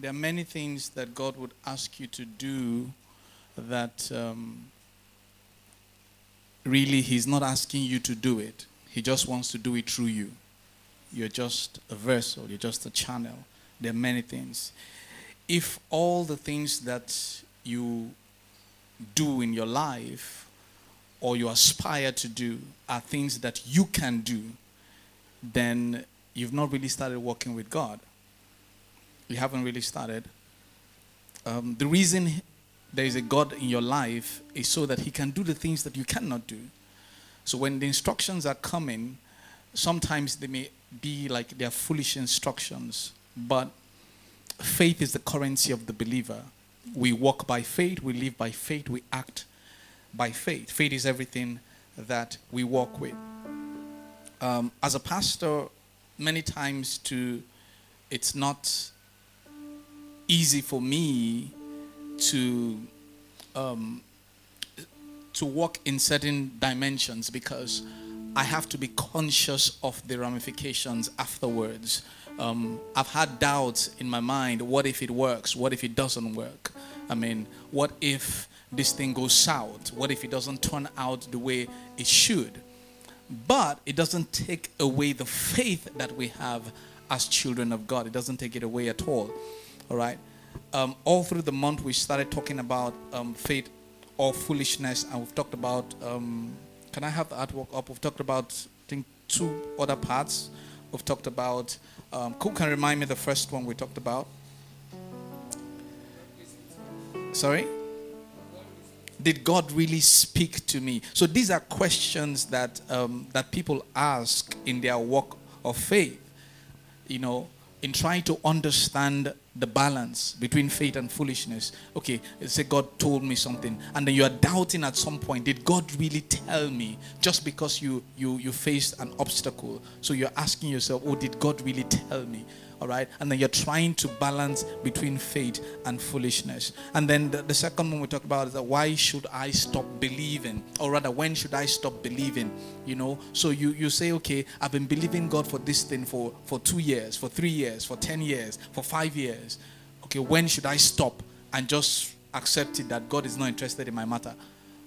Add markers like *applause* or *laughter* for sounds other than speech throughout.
There are many things that God would ask you to do that um, really He's not asking you to do it. He just wants to do it through you. You're just a vessel. You're just a channel. There are many things. If all the things that you do in your life or you aspire to do are things that you can do, then you've not really started working with God. You haven't really started. Um, the reason there is a God in your life is so that He can do the things that you cannot do. So when the instructions are coming, sometimes they may be like they are foolish instructions, but faith is the currency of the believer. We walk by faith, we live by faith, we act by faith. Faith is everything that we walk with. Um, as a pastor, many times to it's not easy for me to um, to walk in certain dimensions because I have to be conscious of the ramifications afterwards. Um, I've had doubts in my mind. What if it works? What if it doesn't work? I mean, what if this thing goes south? What if it doesn't turn out the way it should? But it doesn't take away the faith that we have as children of God. It doesn't take it away at all. All right. Um, all through the month, we started talking about um, faith or foolishness, and we've talked about. Um, can I have the artwork up? We've talked about, I think, two other parts. We've talked about. Um, who can remind me the first one we talked about? Sorry? Did God really speak to me? So these are questions that um, that people ask in their walk of faith. You know, in trying to understand the balance between faith and foolishness. Okay, say God told me something, and then you are doubting at some point. Did God really tell me? Just because you you you faced an obstacle, so you're asking yourself, oh, did God really tell me? All right, and then you're trying to balance between faith and foolishness. And then the, the second one we talk about is that why should I stop believing, or rather, when should I stop believing? You know, so you you say, okay, I've been believing God for this thing for for two years, for three years, for ten years, for five years. Okay, when should I stop and just accept it that God is not interested in my matter?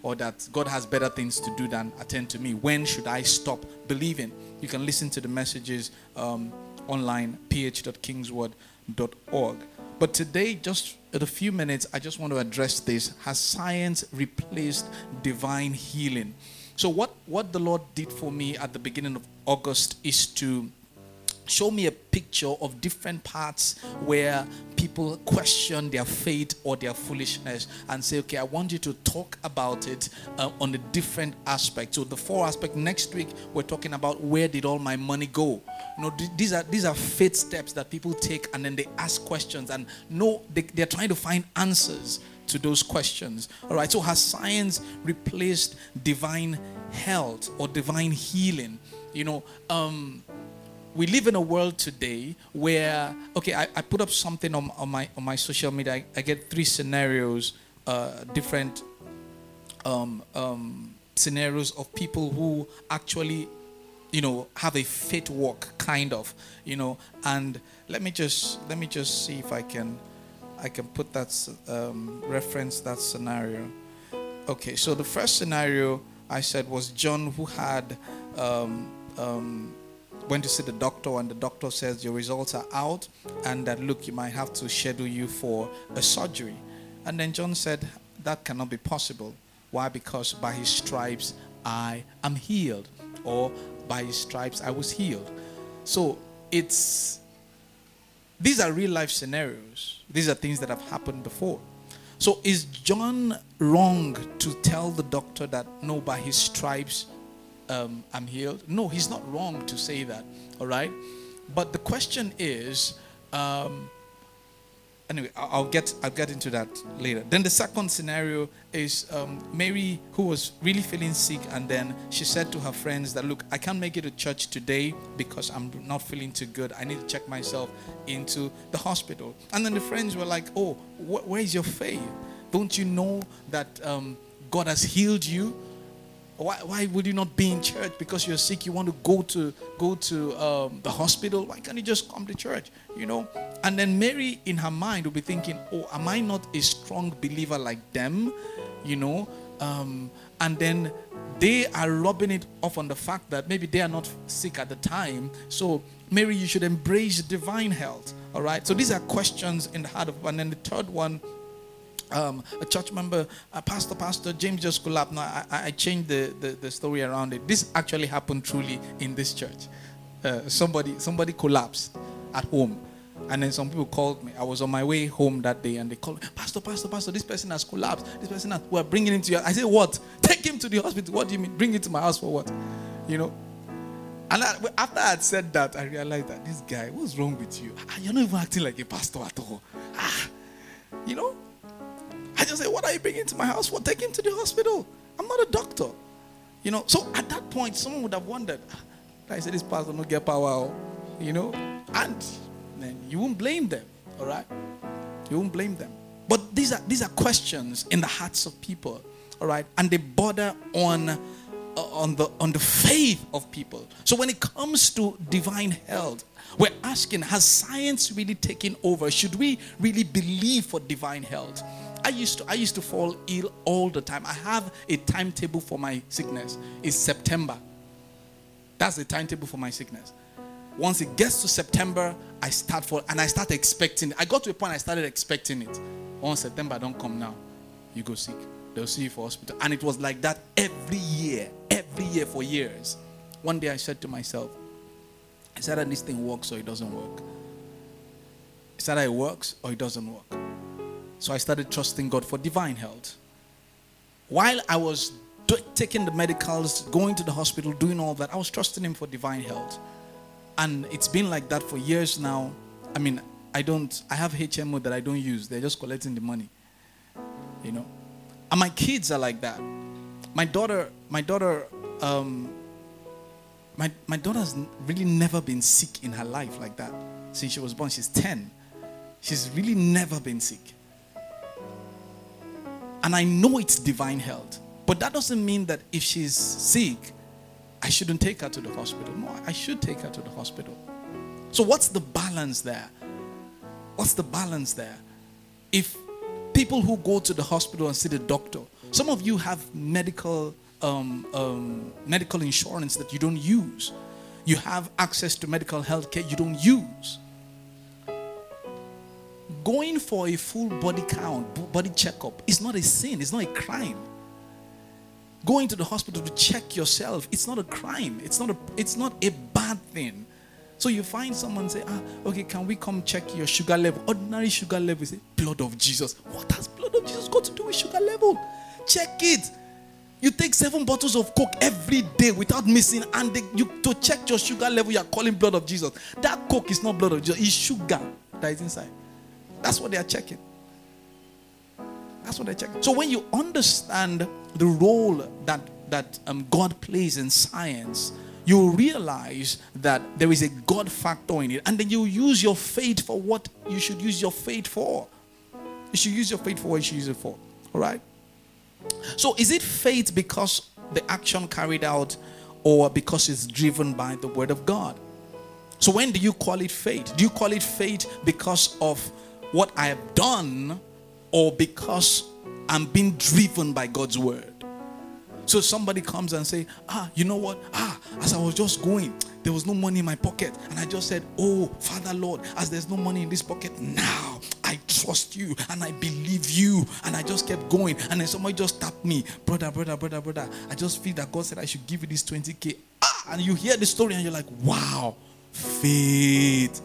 or that God has better things to do than attend to me. When should I stop believing? You can listen to the messages um, online, ph.kingsword.org. But today, just in a few minutes, I just want to address this. Has science replaced divine healing? So, what, what the Lord did for me at the beginning of August is to show me a picture of different parts where people question their faith or their foolishness and say okay i want you to talk about it uh, on a different aspect. So the four aspect next week we're talking about where did all my money go? You know th- these are these are faith steps that people take and then they ask questions and no they, they're trying to find answers to those questions. All right so has science replaced divine health or divine healing? You know um we live in a world today where okay i, I put up something on, on my on my social media. I, I get three scenarios uh, different um, um, scenarios of people who actually you know have a faith walk kind of you know. And let me just let me just see if i can i can put that um, reference that scenario. Okay so the first scenario i said was john who had um, um, went to see the doctor and the doctor says your results are out and that look you might have to schedule you for a surgery. And then john said that cannot be possible. Why? Because by his stripes i am healed. Or by his stripes i was healed. So it's these are real life scenarios. These are things that have happened before. So is john wrong to tell the doctor that no by his stripes um, I'm healed. No, he's not wrong to say that. All right. But the question is, um, anyway, I'll get I'll get into that later. Then the second scenario is um, Mary, who was really feeling sick, and then she said to her friends that, "Look, I can't make it to church today because I'm not feeling too good. I need to check myself into the hospital." And then the friends were like, "Oh, wh- where is your faith? Don't you know that um, God has healed you?" Why, why would you not be in church because you're sick? You want to go to go to um, the hospital. Why can't you just come to church? You know. And then Mary, in her mind, will be thinking, "Oh, am I not a strong believer like them?" You know. Um, and then they are rubbing it off on the fact that maybe they are not sick at the time. So Mary, you should embrace divine health. All right. So these are questions in the heart of. And then the third one um, a church member, a pastor, pastor, James just collapsed. Now I, I changed the, the, the, story around it. This actually happened truly in this church. Uh, somebody somebody collapsed at home, and then some people called me. I was on my way home that day, and they called me, Pastor, Pastor, Pastor. This person has collapsed. This person has, we're bringing him to you. I said, What? Take him to the hospital. What do you mean? Bring him to my house for what? You know. And I, after I had said that, I realized that this guy, what's wrong with you? Ah, you're not even acting like a pastor at all. Ah, you know. Just said, What are you bringing to my house for? Take him to the hospital. I'm not a doctor. You know, so at that point, someone would have wondered, I said, This pastor don't get power, you know, and then you won't blame them, all right? You won't blame them. But these are these are questions in the hearts of people, all right? And they border on uh, on the on the faith of people. So when it comes to divine health, we're asking, has science really taken over? Should we really believe for divine health? I used to I used to fall ill all the time. I have a timetable for my sickness. It's September. That's the timetable for my sickness. Once it gets to September, I start for and I start expecting. I got to a point I started expecting it. On September, don't come now. You go sick. They'll see you for hospital. And it was like that every year, every year for years. One day I said to myself, I said that this thing works or it doesn't work. Is that it works or it doesn't work. So I started trusting God for divine health. While I was do- taking the medicals, going to the hospital, doing all that, I was trusting Him for divine health. And it's been like that for years now. I mean, I don't, I have HMO that I don't use. They're just collecting the money. You know? And my kids are like that. My daughter, my daughter, um, my, my daughter's really never been sick in her life like that. Since she was born, she's 10. She's really never been sick. And I know it's divine health. But that doesn't mean that if she's sick, I shouldn't take her to the hospital. No, I should take her to the hospital. So, what's the balance there? What's the balance there? If people who go to the hospital and see the doctor, some of you have medical um, um, medical insurance that you don't use. You have access to medical health care you don't use going for a full body count, body checkup, is not a sin, it's not a crime. Going to the hospital to check yourself, it's not a crime, it's not a, it's not a bad thing. So you find someone say, ah, okay, can we come check your sugar level? Ordinary sugar level, say, blood of Jesus. What has blood of Jesus got to do with sugar level? Check it. You take seven bottles of Coke every day without missing, and they, you to check your sugar level, you are calling blood of Jesus. That Coke is not blood of Jesus, it's sugar that is inside. That's what they are checking. That's what they're checking. So when you understand the role that that um, God plays in science, you realize that there is a God factor in it, and then you use your faith for what you should use your faith for. You should use your faith for what you should use it for. All right. So is it faith because the action carried out, or because it's driven by the word of God? So when do you call it faith? Do you call it faith because of what I have done or because I'm being driven by God's word. So somebody comes and say, "Ah, you know what? Ah, as I was just going, there was no money in my pocket, and I just said, "Oh, Father Lord, as there's no money in this pocket now, I trust you and I believe you." And I just kept going, and then somebody just tapped me, "Brother, brother, brother, brother, I just feel that God said I should give you this 20k." Ah, and you hear the story and you're like, "Wow, faith."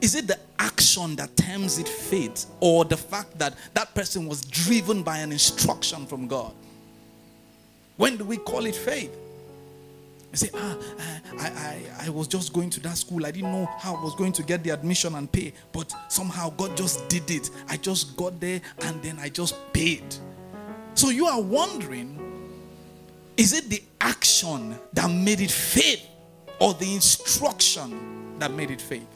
Is it the action that terms it faith or the fact that that person was driven by an instruction from God? When do we call it faith? I say, ah, I, I, I was just going to that school. I didn't know how I was going to get the admission and pay, but somehow God just did it. I just got there and then I just paid. So you are wondering, is it the action that made it faith or the instruction that made it faith?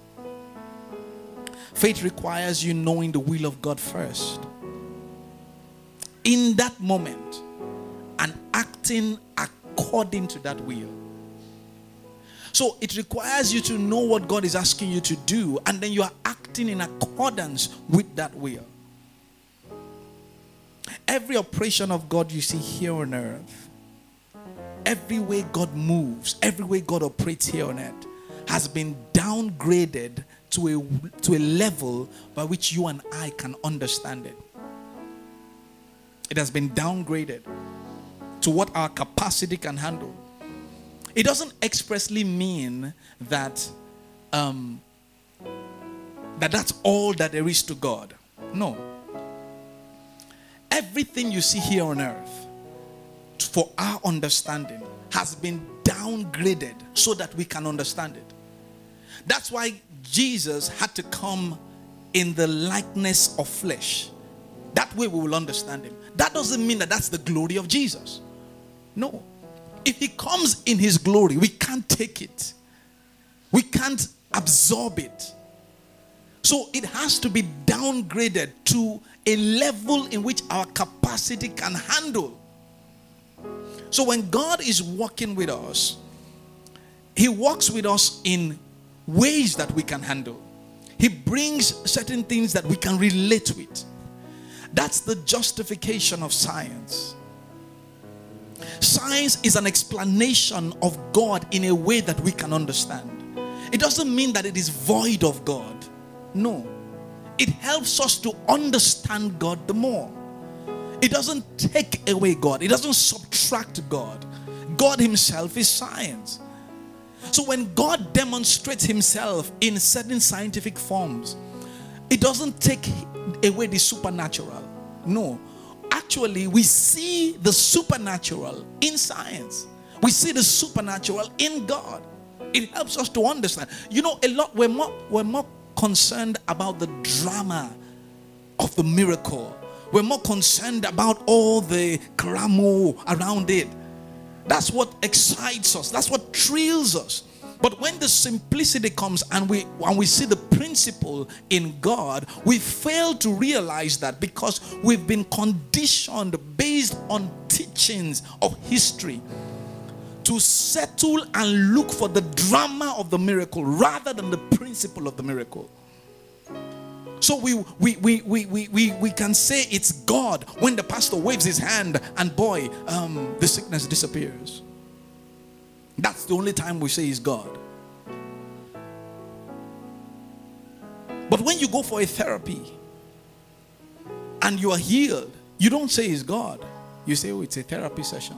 Faith requires you knowing the will of God first. In that moment, and acting according to that will. So it requires you to know what God is asking you to do, and then you are acting in accordance with that will. Every operation of God you see here on earth, every way God moves, every way God operates here on earth, has been downgraded to a, to a level by which you and I can understand it. It has been downgraded to what our capacity can handle. It doesn't expressly mean that um, that that's all that there is to God. No. Everything you see here on earth, for our understanding, has been downgraded so that we can understand it. That's why Jesus had to come in the likeness of flesh. That way we will understand him. That doesn't mean that that's the glory of Jesus. No. If he comes in his glory, we can't take it, we can't absorb it. So it has to be downgraded to a level in which our capacity can handle. So when God is walking with us, He walks with us in ways that we can handle. He brings certain things that we can relate with. That's the justification of science. Science is an explanation of God in a way that we can understand. It doesn't mean that it is void of God. No. It helps us to understand God the more. It doesn't take away God, it doesn't subtract God. God Himself is science. So when God demonstrates Himself in certain scientific forms, it doesn't take away the supernatural. No. Actually, we see the supernatural in science. We see the supernatural in God. It helps us to understand. You know, a lot we're more we're more concerned about the drama of the miracle. We're more concerned about all the cramo around it. That's what excites us. That's what thrills us. But when the simplicity comes and we when we see the principle in God, we fail to realize that because we've been conditioned based on teachings of history to settle and look for the drama of the miracle rather than the principle of the miracle. So we, we, we, we, we, we, we can say it's God when the pastor waves his hand and boy, um, the sickness disappears. That's the only time we say it's God. But when you go for a therapy and you are healed, you don't say it's God. You say, oh, it's a therapy session.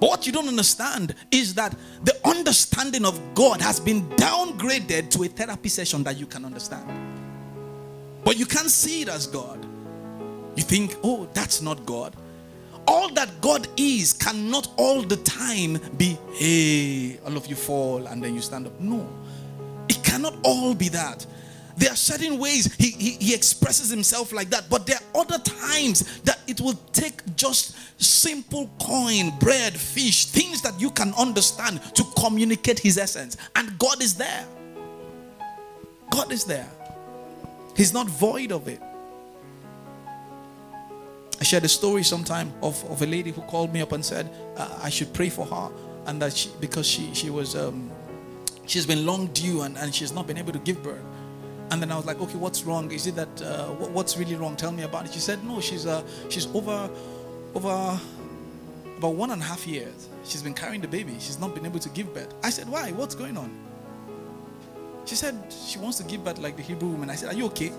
But what you don't understand is that the understanding of God has been downgraded to a therapy session that you can understand. But you can't see it as God. You think, oh, that's not God. All that God is cannot all the time be, hey, all of you fall and then you stand up. No, it cannot all be that. There are certain ways he, he, he, expresses himself like that, but there are other times that it will take just simple coin, bread, fish, things that you can understand to communicate his essence. And God is there. God is there. He's not void of it. I shared a story sometime of, of a lady who called me up and said uh, I should pray for her, and that she, because she she was um, she's been long due and, and she's not been able to give birth. And then I was like, okay, what's wrong? Is it that uh, what's really wrong? Tell me about it. She said, no, she's uh, she's over over about one and a half years. She's been carrying the baby. She's not been able to give birth. I said, why? What's going on? She said she wants to give birth like the Hebrew woman. I said, are you okay?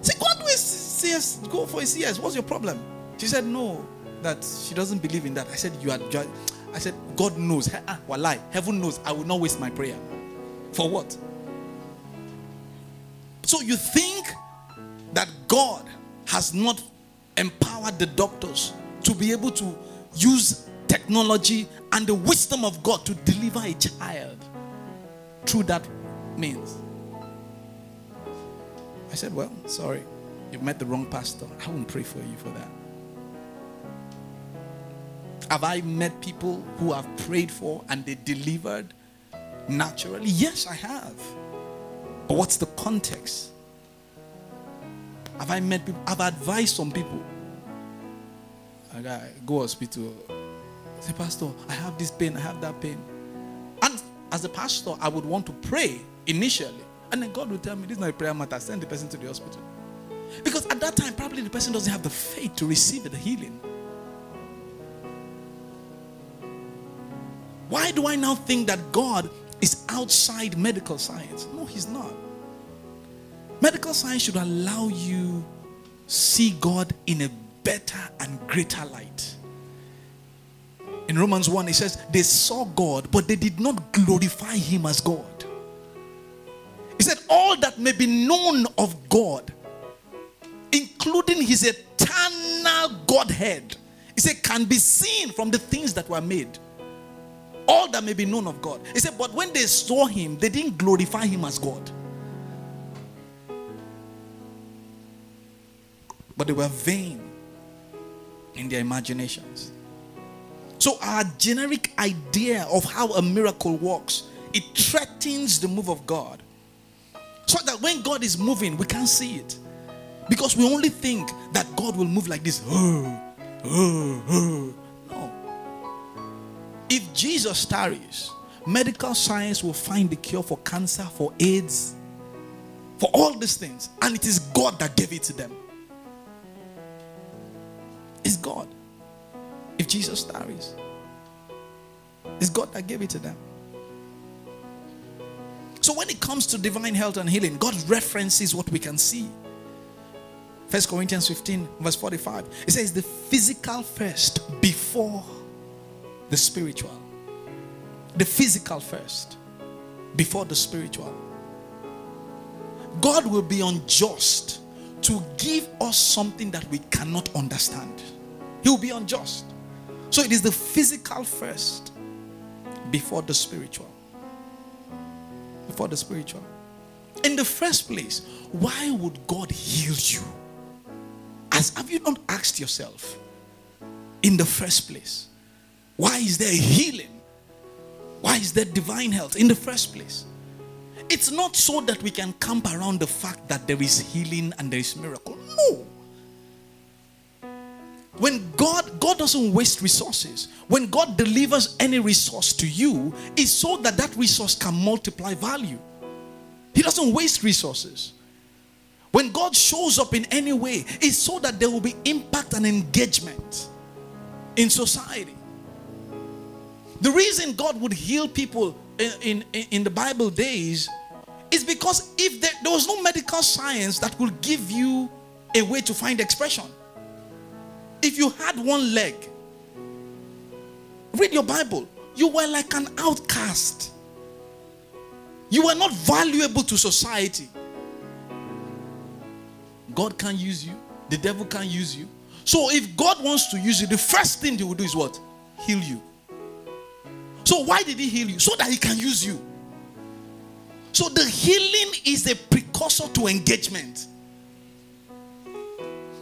See, will CS, go for a CS. What's your problem? She said, no, that she doesn't believe in that. I said, you are. I said, God knows. Ah, lie. Heaven knows. I will not waste my prayer. For what? So you think that God has not empowered the doctors to be able to use technology and the wisdom of God to deliver a child through that means. I said, Well, sorry, you've met the wrong pastor. I won't pray for you for that. Have I met people who have prayed for and they delivered naturally? Yes, I have. But what's the context? Have I met people? I've advised some people. I go hospital. Say, Pastor, I have this pain, I have that pain. And as a pastor, I would want to pray initially. And then God will tell me, This is not a prayer matter. Send the person to the hospital. Because at that time, probably the person doesn't have the faith to receive the healing. Why do I now think that God is outside medical science? No, He's not. Medical science should allow you see God in a better and greater light. In Romans 1, it says, They saw God, but they did not glorify Him as God. He said, All that may be known of God, including His eternal Godhead, He said, can be seen from the things that were made. All that may be known of God. He said, But when they saw Him, they didn't glorify Him as God. But they were vain in their imaginations. So our generic idea of how a miracle works, it threatens the move of God. So that when God is moving, we can't see it. Because we only think that God will move like this. No. If Jesus tarries, medical science will find the cure for cancer, for AIDS, for all these things. And it is God that gave it to them. It's God. If Jesus tarries, it's God that gave it to them. So when it comes to divine health and healing, God references what we can see. First Corinthians 15, verse 45. It says the physical first before the spiritual. The physical first before the spiritual. God will be unjust to give us something that we cannot understand. He will be unjust. So it is the physical first before the spiritual. Before the spiritual. In the first place, why would God heal you? As have you not asked yourself in the first place? Why is there healing? Why is there divine health in the first place? It's not so that we can camp around the fact that there is healing and there is miracle. No. When God God doesn't waste resources. When God delivers any resource to you, it's so that that resource can multiply value. He doesn't waste resources. When God shows up in any way, it's so that there will be impact and engagement in society. The reason God would heal people in, in, in the Bible days is because if there, there was no medical science that would give you a way to find expression. If you had one leg, read your Bible, you were like an outcast. You were not valuable to society. God can't use you, the devil can't use you. So if God wants to use you, the first thing he will do is what? Heal you. So why did he heal you? So that he can use you. So the healing is a precursor to engagement.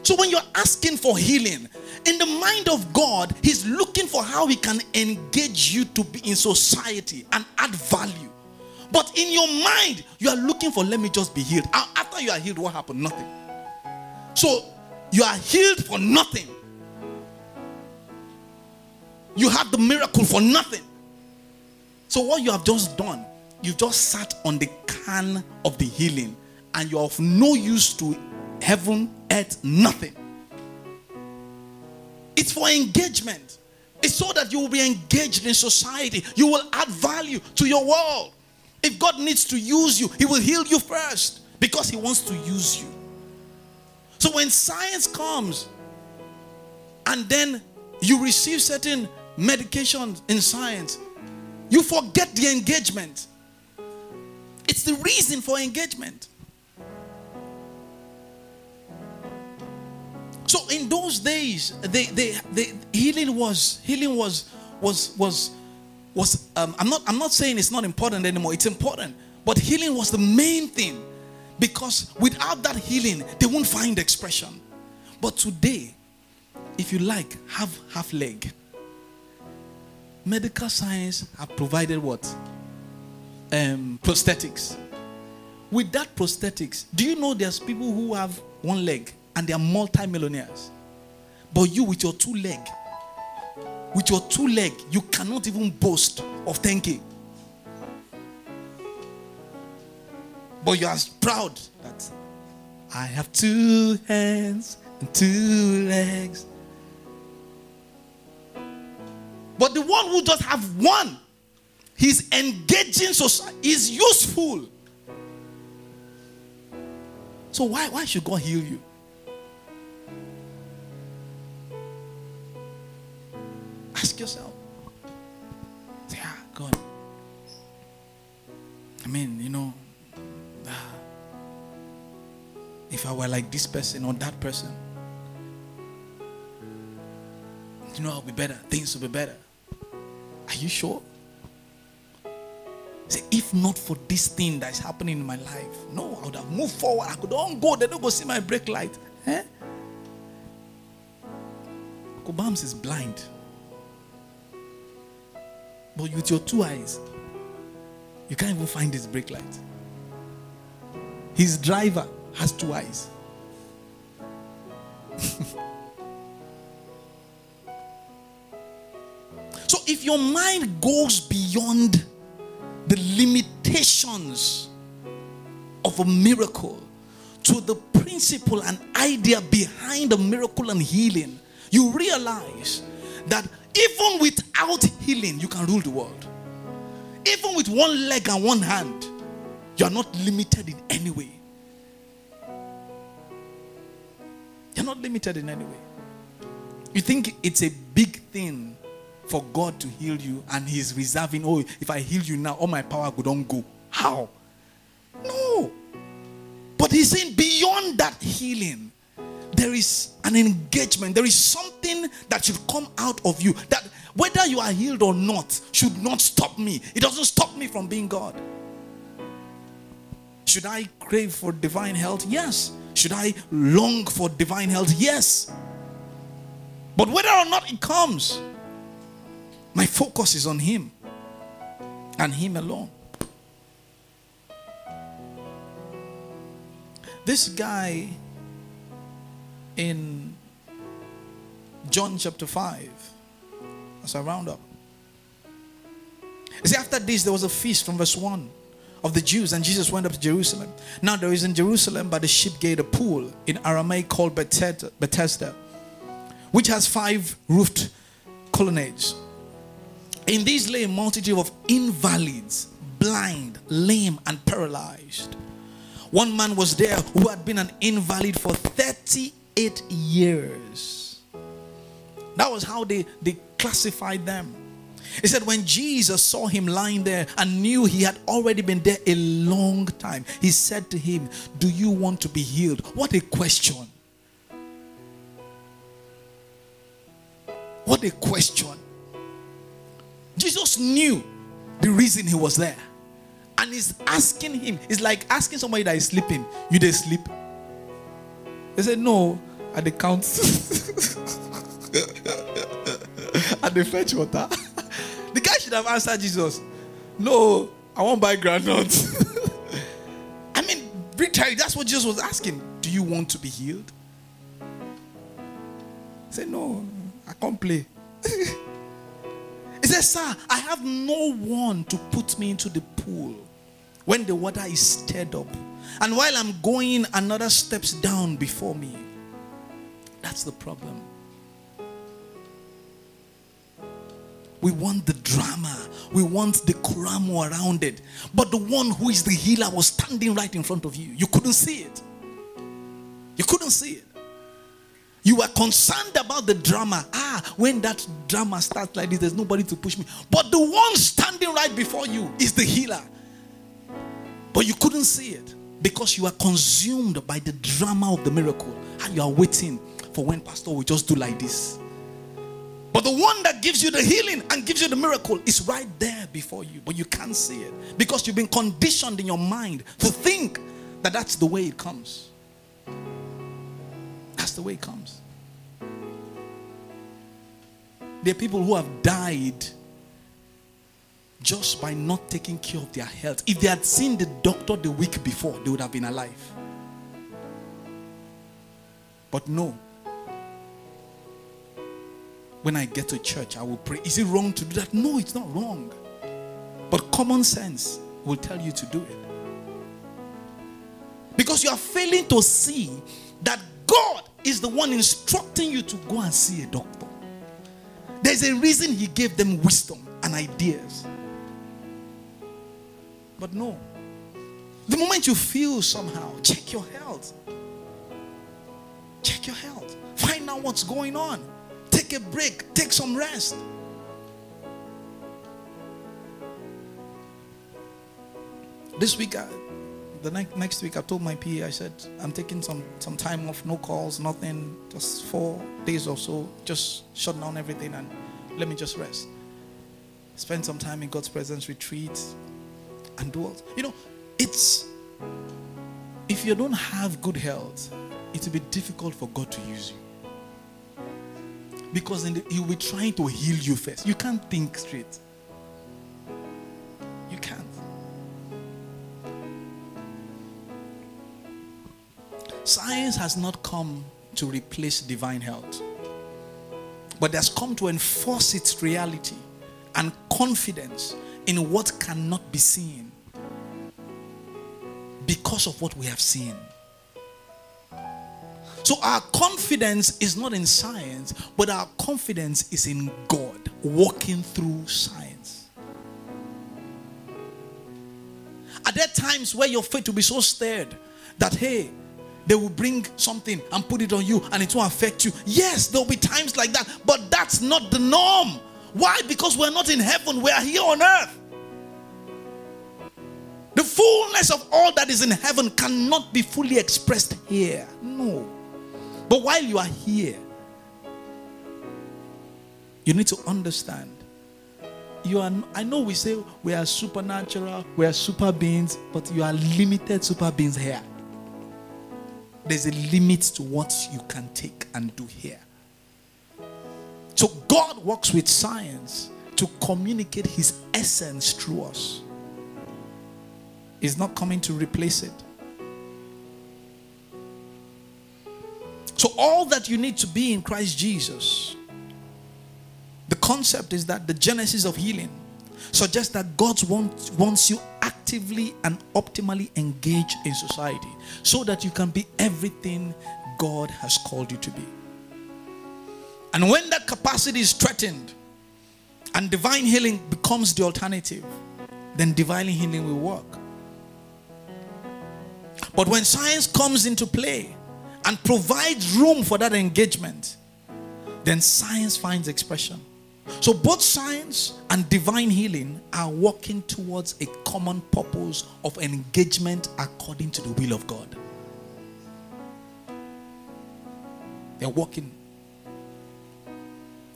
So when you're asking for healing, in the mind of God, He's looking for how He can engage you to be in society and add value. But in your mind, you are looking for, let me just be healed. After you are healed, what happened? Nothing. So you are healed for nothing. You have the miracle for nothing. So what you have just done, you've just sat on the can of the healing and you're of no use to heaven, earth, nothing. It's for engagement. It's so that you will be engaged in society. You will add value to your world. If God needs to use you, He will heal you first because He wants to use you. So when science comes and then you receive certain medications in science, you forget the engagement. It's the reason for engagement. So in those days, the, the, the healing was healing was was was was um, I'm not I'm not saying it's not important anymore. It's important, but healing was the main thing because without that healing, they won't find expression. But today, if you like, have half leg. Medical science have provided what? Um, prosthetics. With that prosthetics, do you know there's people who have one leg and they are multi-millionaires? But you with your two leg, with your two leg, you cannot even boast of 10k. But you are proud that I have two hands and two legs. But the one who just have one, he's engaging society, is useful. So why, why should God heal you? Ask yourself. Say, ah, God. I mean, you know, ah, if I were like this person or that person, you know, I'll be better. Things will be better. You sure? Say, if not for this thing that is happening in my life, no, I would have moved forward. I could on go. They don't go see my brake light. Eh? Cobhams is blind. But with your two eyes, you can't even find his brake light. His driver has two eyes. *laughs* if your mind goes beyond the limitations of a miracle to the principle and idea behind a miracle and healing, you realize that even without healing, you can rule the world. Even with one leg and one hand, you are not limited in any way. You're not limited in any way. You think it's a big thing for God to heal you and He's reserving, oh, if I heal you now, all my power would not go. How? No. But He's saying beyond that healing, there is an engagement. There is something that should come out of you that whether you are healed or not should not stop me. It doesn't stop me from being God. Should I crave for divine health? Yes. Should I long for divine health? Yes. But whether or not it comes, my focus is on Him and Him alone. This guy in John chapter 5, as I round up. See, after this, there was a feast from verse 1 of the Jews, and Jesus went up to Jerusalem. Now, there is in Jerusalem by the sheep gate a pool in Aramaic called Bethesda, which has five roofed colonnades. In these lay a multitude of invalids, blind, lame, and paralyzed. One man was there who had been an invalid for 38 years. That was how they, they classified them. He said, when Jesus saw him lying there and knew he had already been there a long time, he said to him, Do you want to be healed? What a question! What a question. Jesus knew the reason he was there. And he's asking him, it's like asking somebody that is sleeping, You they sleep? They said, No, at the count. *laughs* at the fetch water. *laughs* the guy should have answered Jesus, No, I won't buy granules. *laughs* I mean, literally, that's what Jesus was asking. Do you want to be healed? He said, No, I can't play. Said, Sir, I have no one to put me into the pool when the water is stirred up. And while I'm going, another steps down before me. That's the problem. We want the drama. We want the kuramo around it. But the one who is the healer was standing right in front of you. You couldn't see it. You couldn't see it. You were concerned about the drama. Ah, when that drama starts like this, there's nobody to push me. But the one standing right before you is the healer. But you couldn't see it because you are consumed by the drama of the miracle. And you are waiting for when pastor will just do like this. But the one that gives you the healing and gives you the miracle is right there before you, but you can't see it because you've been conditioned in your mind to think that that's the way it comes. That's the way it comes. There are people who have died just by not taking care of their health. If they had seen the doctor the week before, they would have been alive. But no. When I get to church, I will pray. Is it wrong to do that? No, it's not wrong. But common sense will tell you to do it. Because you are failing to see that God is the one instructing you to go and see a doctor. There's a reason He gave them wisdom and ideas. But no. The moment you feel somehow, check your health. Check your health. Find out what's going on. Take a break. Take some rest. This week, I, the next, next week, I told my PA, I said, I'm taking some, some time off, no calls, nothing, just four days or so, just shut down everything and let me just rest. Spend some time in God's presence, retreat, and do all. You know, it's, if you don't have good health, it will be difficult for God to use you. Because the, He will be trying to heal you first. You can't think straight. Science has not come to replace divine health, but has come to enforce its reality and confidence in what cannot be seen because of what we have seen. So our confidence is not in science, but our confidence is in God walking through science. Are there times where your faith will be so stirred that, hey, they will bring something and put it on you and it will affect you? Yes, there will be times like that, but that's not the norm. Why? Because we're not in heaven, we are here on earth. The fullness of all that is in heaven cannot be fully expressed here. No. But while you are here, you need to understand. You are I know we say we are supernatural, we are super beings, but you are limited super beings here. There's a limit to what you can take and do here. So God works with science to communicate his essence through us. He's not coming to replace it. So, all that you need to be in Christ Jesus, the concept is that the genesis of healing suggests that God wants, wants you actively and optimally engaged in society so that you can be everything God has called you to be. And when that capacity is threatened and divine healing becomes the alternative, then divine healing will work. But when science comes into play, and provides room for that engagement, then science finds expression. So both science and divine healing are working towards a common purpose of engagement according to the will of God. They're working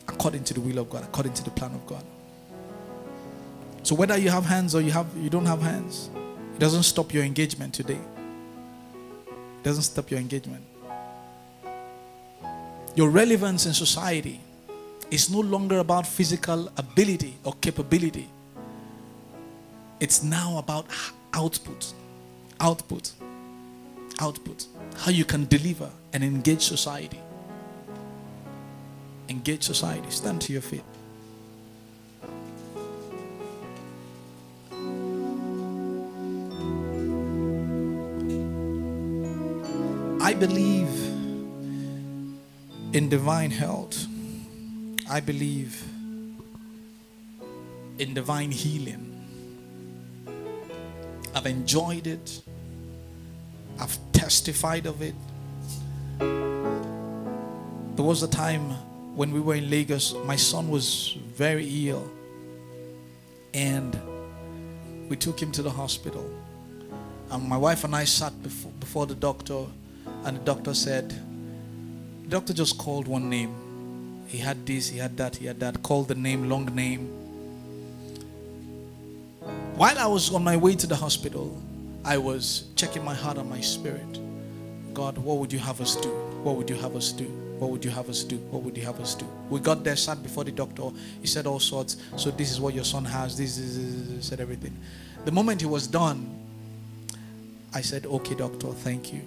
according to the will of God, according to the plan of God. So whether you have hands or you have you don't have hands, it doesn't stop your engagement today. It doesn't stop your engagement. Your relevance in society is no longer about physical ability or capability. It's now about output, output, output. How you can deliver and engage society. Engage society. Stand to your feet. I believe in divine health. I believe in divine healing. I've enjoyed it. I've testified of it. There was a time when we were in Lagos, my son was very ill. And we took him to the hospital. And my wife and I sat before, before the doctor, and the doctor said, the doctor just called one name He had this, he had that, he had that. Called the name, long name. While I was on my way to the hospital, I was checking my heart and my spirit. God, what would you have us do? What would you have us do? What would you have us do? What would you have us do? We got there, sat before the doctor. He said all sorts. So this is what your son has. This is said everything. The moment he was done, I said, "Okay, doctor, thank you."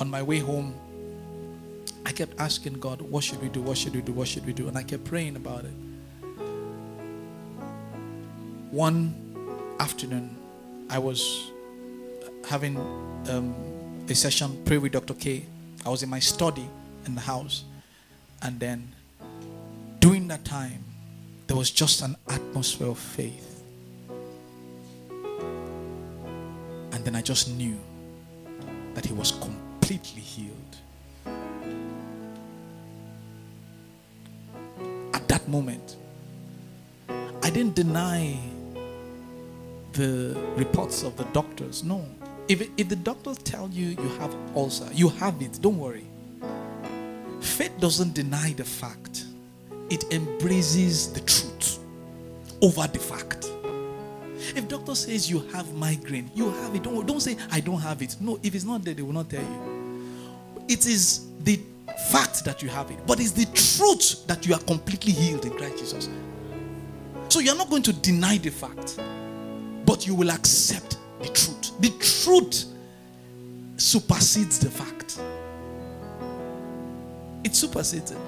On my way home, I kept asking God, "What should we do? What should we do? What should we do?" And I kept praying about it. One afternoon, I was having um, a session, pray with Dr. K. I was in my study in the house. And then during that time, there was just an atmosphere of faith. And then I just knew that he was completely healed. Moment, I didn't deny the reports of the doctors. No. If, if the doctors tell you you have ulcer, you have it, don't worry. Faith doesn't deny the fact, it embraces the truth over the fact. If doctor says you have migraine, you have it. Don't, don't say I don't have it. No, if it's not there, they will not tell you. It is the fact that you have it, but it's the truth that you are completely healed in Christ Jesus. So you're not going to deny the fact, but you will accept the truth. The truth supersedes the fact. It supersedes it.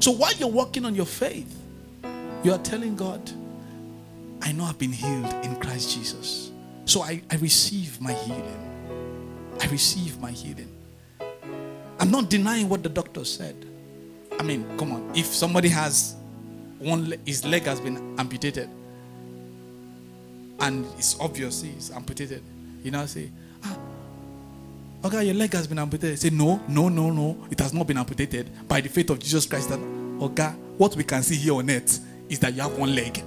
So while you're working on your faith, you are telling God, I know I've been healed in Christ Jesus. So I, I receive my healing. I receive my healing. I'm not denying what the doctor said. I mean, come on. If somebody has one, his leg has been amputated, and it's obvious he's amputated. You know, say, ah, okay, your leg has been amputated. Say, no, no, no, no, it has not been amputated by the faith of Jesus Christ. That, okay, what we can see here on earth is that you have one leg.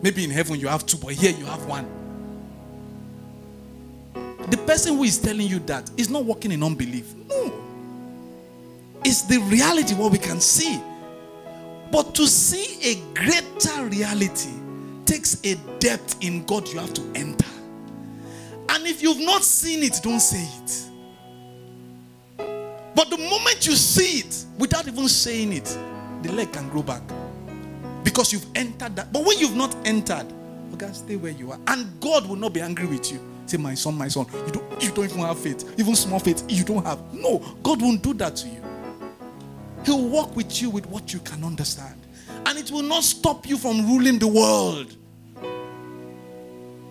Maybe in heaven you have two, but here you have one. The person who is telling you that is not walking in unbelief. It's the reality what we can see. But to see a greater reality takes a depth in God you have to enter. And if you've not seen it, don't say it. But the moment you see it without even saying it, the leg can grow back. Because you've entered that. But when you've not entered, okay, stay where you are. And God will not be angry with you. Say, my son, my son, you don't, you don't even have faith. Even small faith, you don't have. No, God won't do that to you. He'll walk with you with what you can understand. And it will not stop you from ruling the world.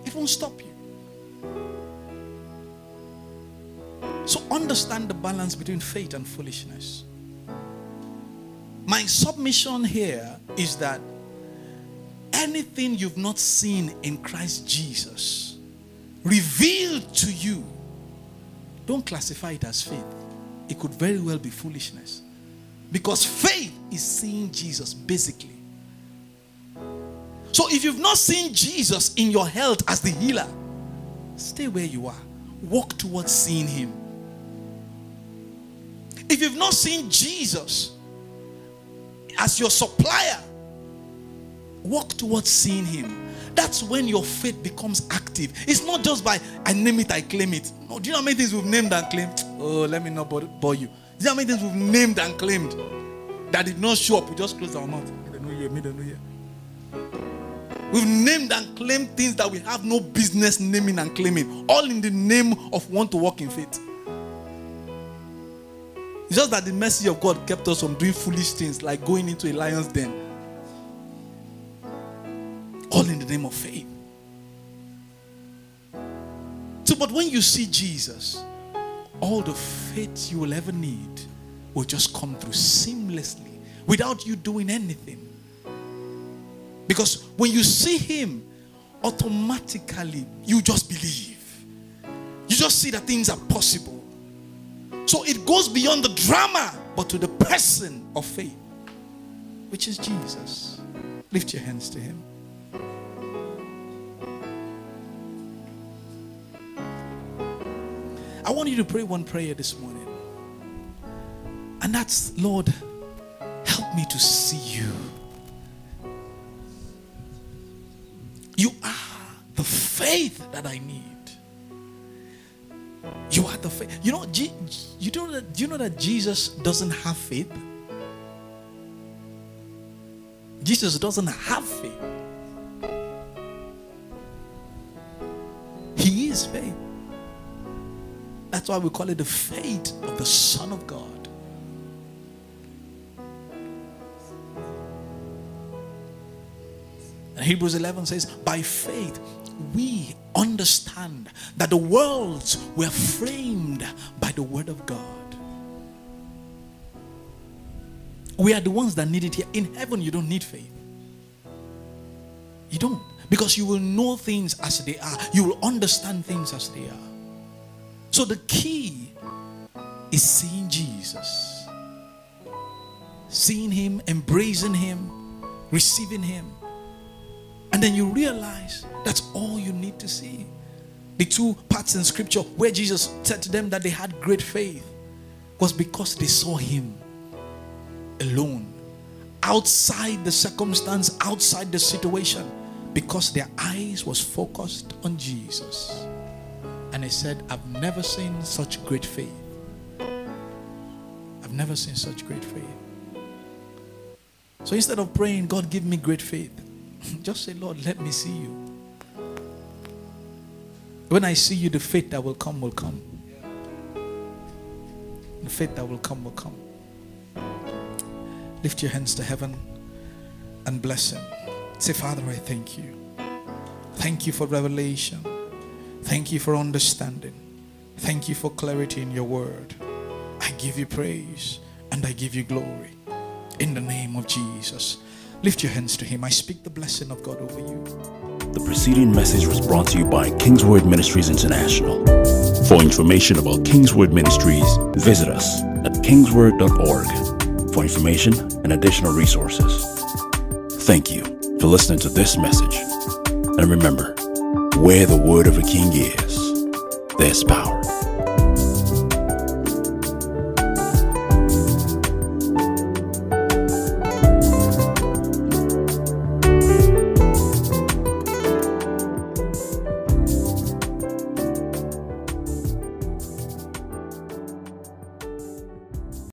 It won't stop you. So understand the balance between faith and foolishness. My submission here is that anything you've not seen in Christ Jesus revealed to you, don't classify it as faith. It could very well be foolishness. Because faith is seeing Jesus basically. So if you've not seen Jesus in your health as the healer, stay where you are. Walk towards seeing him. If you've not seen Jesus as your supplier, walk towards seeing him. That's when your faith becomes active. It's not just by I name it, I claim it. No, do you know how many things we've named and claimed? Oh, let me not bore you. Know how many things we've named and claimed that did not show up? We just closed our mouth. We've named and claimed things that we have no business naming and claiming, all in the name of want to walk in faith. It's just that the mercy of God kept us from doing foolish things like going into a lion's den. All in the name of faith. So, but when you see Jesus, all the faith you will ever need will just come through seamlessly without you doing anything. Because when you see Him, automatically you just believe. You just see that things are possible. So it goes beyond the drama, but to the person of faith, which is Jesus. Lift your hands to Him. I want you to pray one prayer this morning. And that's, Lord, Help me to see you. You are the faith that I need. You are the faith. You know, you know that, you know that Jesus doesn't have faith? Jesus doesn't have faith. He is faith. That's why we call it the faith of the Son of God. And Hebrews 11 says, By faith we understand that the worlds were framed by the word of God. We are the ones that need it here. In heaven, you don't need faith. You don't. Because you will know things as they are, you will understand things as they are. So the key is seeing Jesus, seeing Him, embracing Him, receiving Him. And then you realize that's all you need to see. The two parts in scripture where Jesus said to them that they had great faith was because they saw him alone, outside the circumstance, outside the situation, because their eyes was focused on Jesus. And he said, I've never seen such great faith. I've never seen such great faith. So instead of praying, God, give me great faith, *laughs* just say, Lord, let me see you. When I see you, the faith that will come will come. The faith that will come will come. Lift your hands to heaven and bless Him. Say, Father, I thank you. Thank you for revelation. Thank you for understanding. Thank you for clarity in your word. I give you praise and I give you glory. In the name of Jesus. Lift your hands to Him. I speak the blessing of God over you. The preceding message was brought to you by Kingsword Ministries International. For information about Kingsword Ministries, visit us at kingsword.org for information and additional resources. Thank you for listening to this message. And remember, where the word of a king is, there's power.